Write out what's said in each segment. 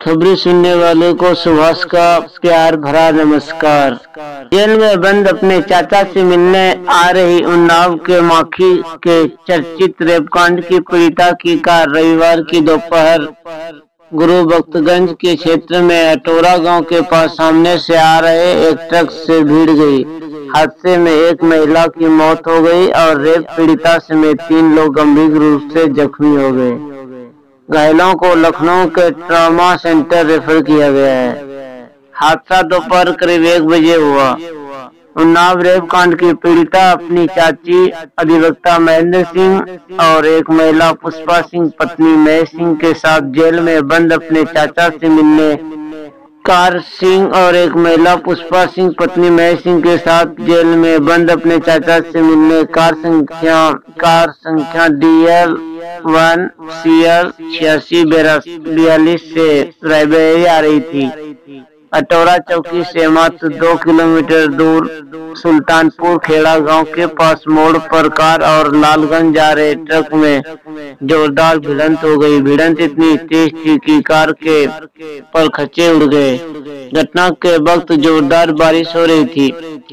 खबरें सुनने वालों को सुभाष का प्यार भरा नमस्कार। जेल में बंद अपने चाचा से मिलने आ रही उन्नाव के माखी के चर्चित रेपकांड की पीड़िता की कार रविवार की दोपहर गुरु भक्तगंज के क्षेत्र में अटोरा गाँव के पास सामने से आ रहे एक ट्रक से भीड़ गई। हादसे में एक महिला की मौत हो गई और रेप पीड़िता समेत तीन लोग गंभीर रूप से जख्मी हो गए। घायलों को लखनऊ के ट्रामा सेंटर रेफर किया गया है। हादसा दोपहर करीब एक बजे हुआ। उन्नाव रेप कांड की पीड़िता अपनी चाची, अधिवक्ता महेंद्र सिंह और एक महिला पुष्पा सिंह, पत्नी महेश सिंह के साथ जेल में बंद अपने चाचा से मिलने। कार सिंह और एक महिला पुष्पा सिंह, पत्नी महेश सिंह के साथ जेल में बंद अपने चाचा से मिलने। कार संख्या कार संख्या D L one C L छियासी बयालीस से रायबरेली आ रही थी अटोरा चौकी से मात्र दो किलोमीटर दूर सुल्तानपुर खेड़ा गाँव के पास मोड़ पर कार और लालगंज जा रहे ट्रक में जोरदार भिड़ंत हो गई भिड़ंत इतनी तेज थी कि कार के पर खच्चे उड़ गए घटना के वक्त जोरदार बारिश हो रही थी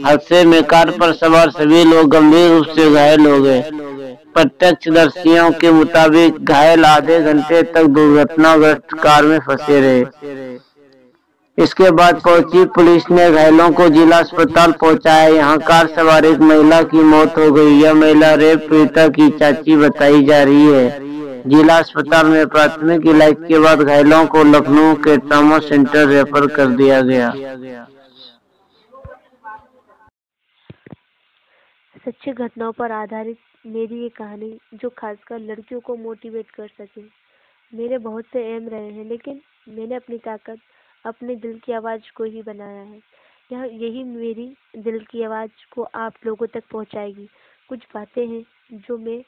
हादसे में कार पर सवार सभी लोग गंभीर रूप से घायल हो गए प्रत्यक्षदर्शियों के मुताबिक घायल आधे घंटे तक दुर्घटनाग्रस्त कार में फंसे रहे। इसके बाद पहुँची पुलिस ने घायलों को जिला अस्पताल पहुँचाया। यहाँ कार सवार एक महिला की मौत हो गई। यह महिला रेप पीड़िता की चाची बताई जा रही है। जिला अस्पताल में प्राथमिक इलाज के बाद घायलों को लखनऊ के ट्रामा सेंटर रेफर कर दिया गया। सच्ची घटनाओं पर आधारित मेरी ये कहानी, जो खासकर लड़कियों को मोटिवेट कर सके। मेरे बहुत से एम रहे हैं, लेकिन मैंने अपनी ताकत, अपने दिल की आवाज़ को ही बनाया है। यह, यही मेरी दिल की आवाज़ को आप लोगों तक पहुंचाएगी। कुछ बातें हैं, जो मैं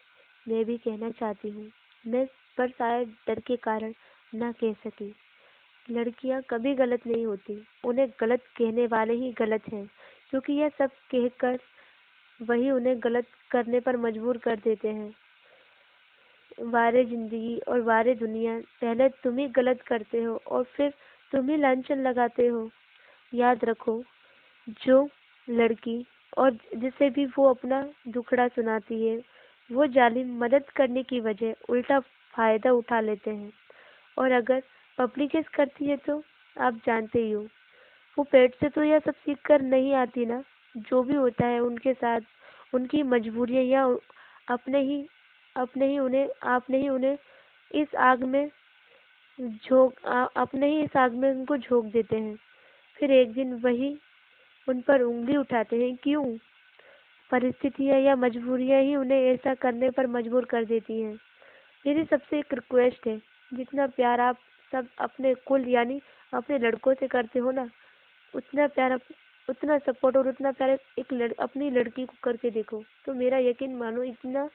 मैं भी कहना चाहती हूँ। मैं पर शायद डर के कारण ना कह सकी। लड़कियाँ कभी गलत नहीं होती, उन्हें गलत कहने वाले ही गलत हैं, क्योंकि यह सब कहकर वही उन्हें गलत करने पर मजबूर कर देते हैं। वारे ज़िंदगी और वारे दुनिया, पहले तुम ही गलत करते हो और फिर तुम ही लांछन लगाते हो। याद रखो, जो लड़की और जिसे भी वो अपना दुखड़ा सुनाती है, वो जालिम मदद करने की वजह उल्टा फ़ायदा उठा लेते हैं। और अगर पब्लिकेस करती है तो आप जानते ही हो, वो पेट से तो यह सब सीख कर नहीं आती ना। जो भी होता है उनके साथ, उनकी मजबूरियाँ या अपने ही अपने ही उन्हें, आपने ही उन्हें इस आग में झोंक अपने ही इस आग में उनको झोंक देते हैं। फिर एक दिन वही उन पर उंगली उठाते हैं, क्यों? परिस्थितियाँ या मजबूरियाँ ही उन्हें ऐसा करने पर मजबूर कर देती हैं। मेरी सबसे एक रिक्वेस्ट है, जितना प्यार आप सब अपने कुल यानी अपने लड़कों से करते हो ना, उतना प्यार उतना सपोर्ट और उतना प्यार एक लड़, अपनी लड़की को करके देखो। तो मेरा यकीन मानो इतना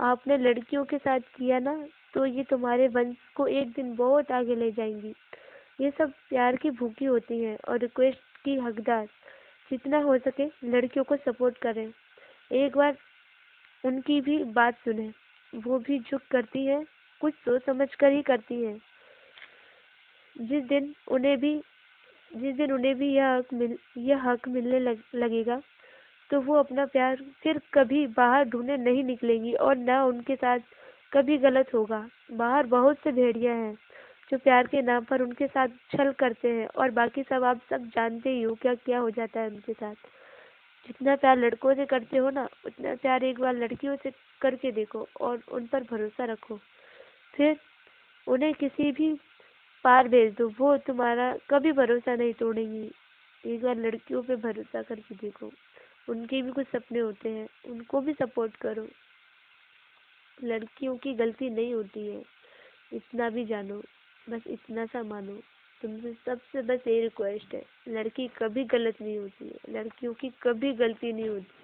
आपने लड़कियों के साथ किया ना तो ये तुम्हारे वंश को एक दिन बहुत आगे ले जाएँगी। ये सब प्यार की भूखी होती हैं और रिक्वेस्ट की हकदार जितना हो सके लड़कियों को सपोर्ट करें। एक बार उनकी भी बात सुने। वो भी झुक करती है कुछ सोच समझ कर ही करती है। जिस दिन उन्हें भी जिस दिन उन्हें भी यह हक मिल यह हक मिलने लग, लगेगा तो वो अपना प्यार फिर कभी बाहर ढूँढने नहीं निकलेंगी और न उनके साथ कभी गलत होगा। बाहर बहुत से भेड़िया हैं जो प्यार के नाम पर उनके साथ छल करते हैं और बाकी सब आप सब जानते ही हो क्या क्या हो जाता है उनके साथ। जितना प्यार लड़कों से करते हो ना उतना प्यार एक बार लड़कियों से करके देखो और उन पर भरोसा रखो। फिर उन्हें किसी भी पार भेज दो, वो तुम्हारा कभी भरोसा नहीं तोड़ेंगी। एक बार लड़कियों पे भरोसा करके देखो, उनके भी कुछ सपने होते हैं, उनको भी सपोर्ट करो। लड़कियों की गलती नहीं होती है, इतना भी जानो, बस इतना सा मानो। तुमसे सबसे बस यही रिक्वेस्ट है, लड़की कभी गलत नहीं होती है, लड़कियों की कभी गलती नहीं होती।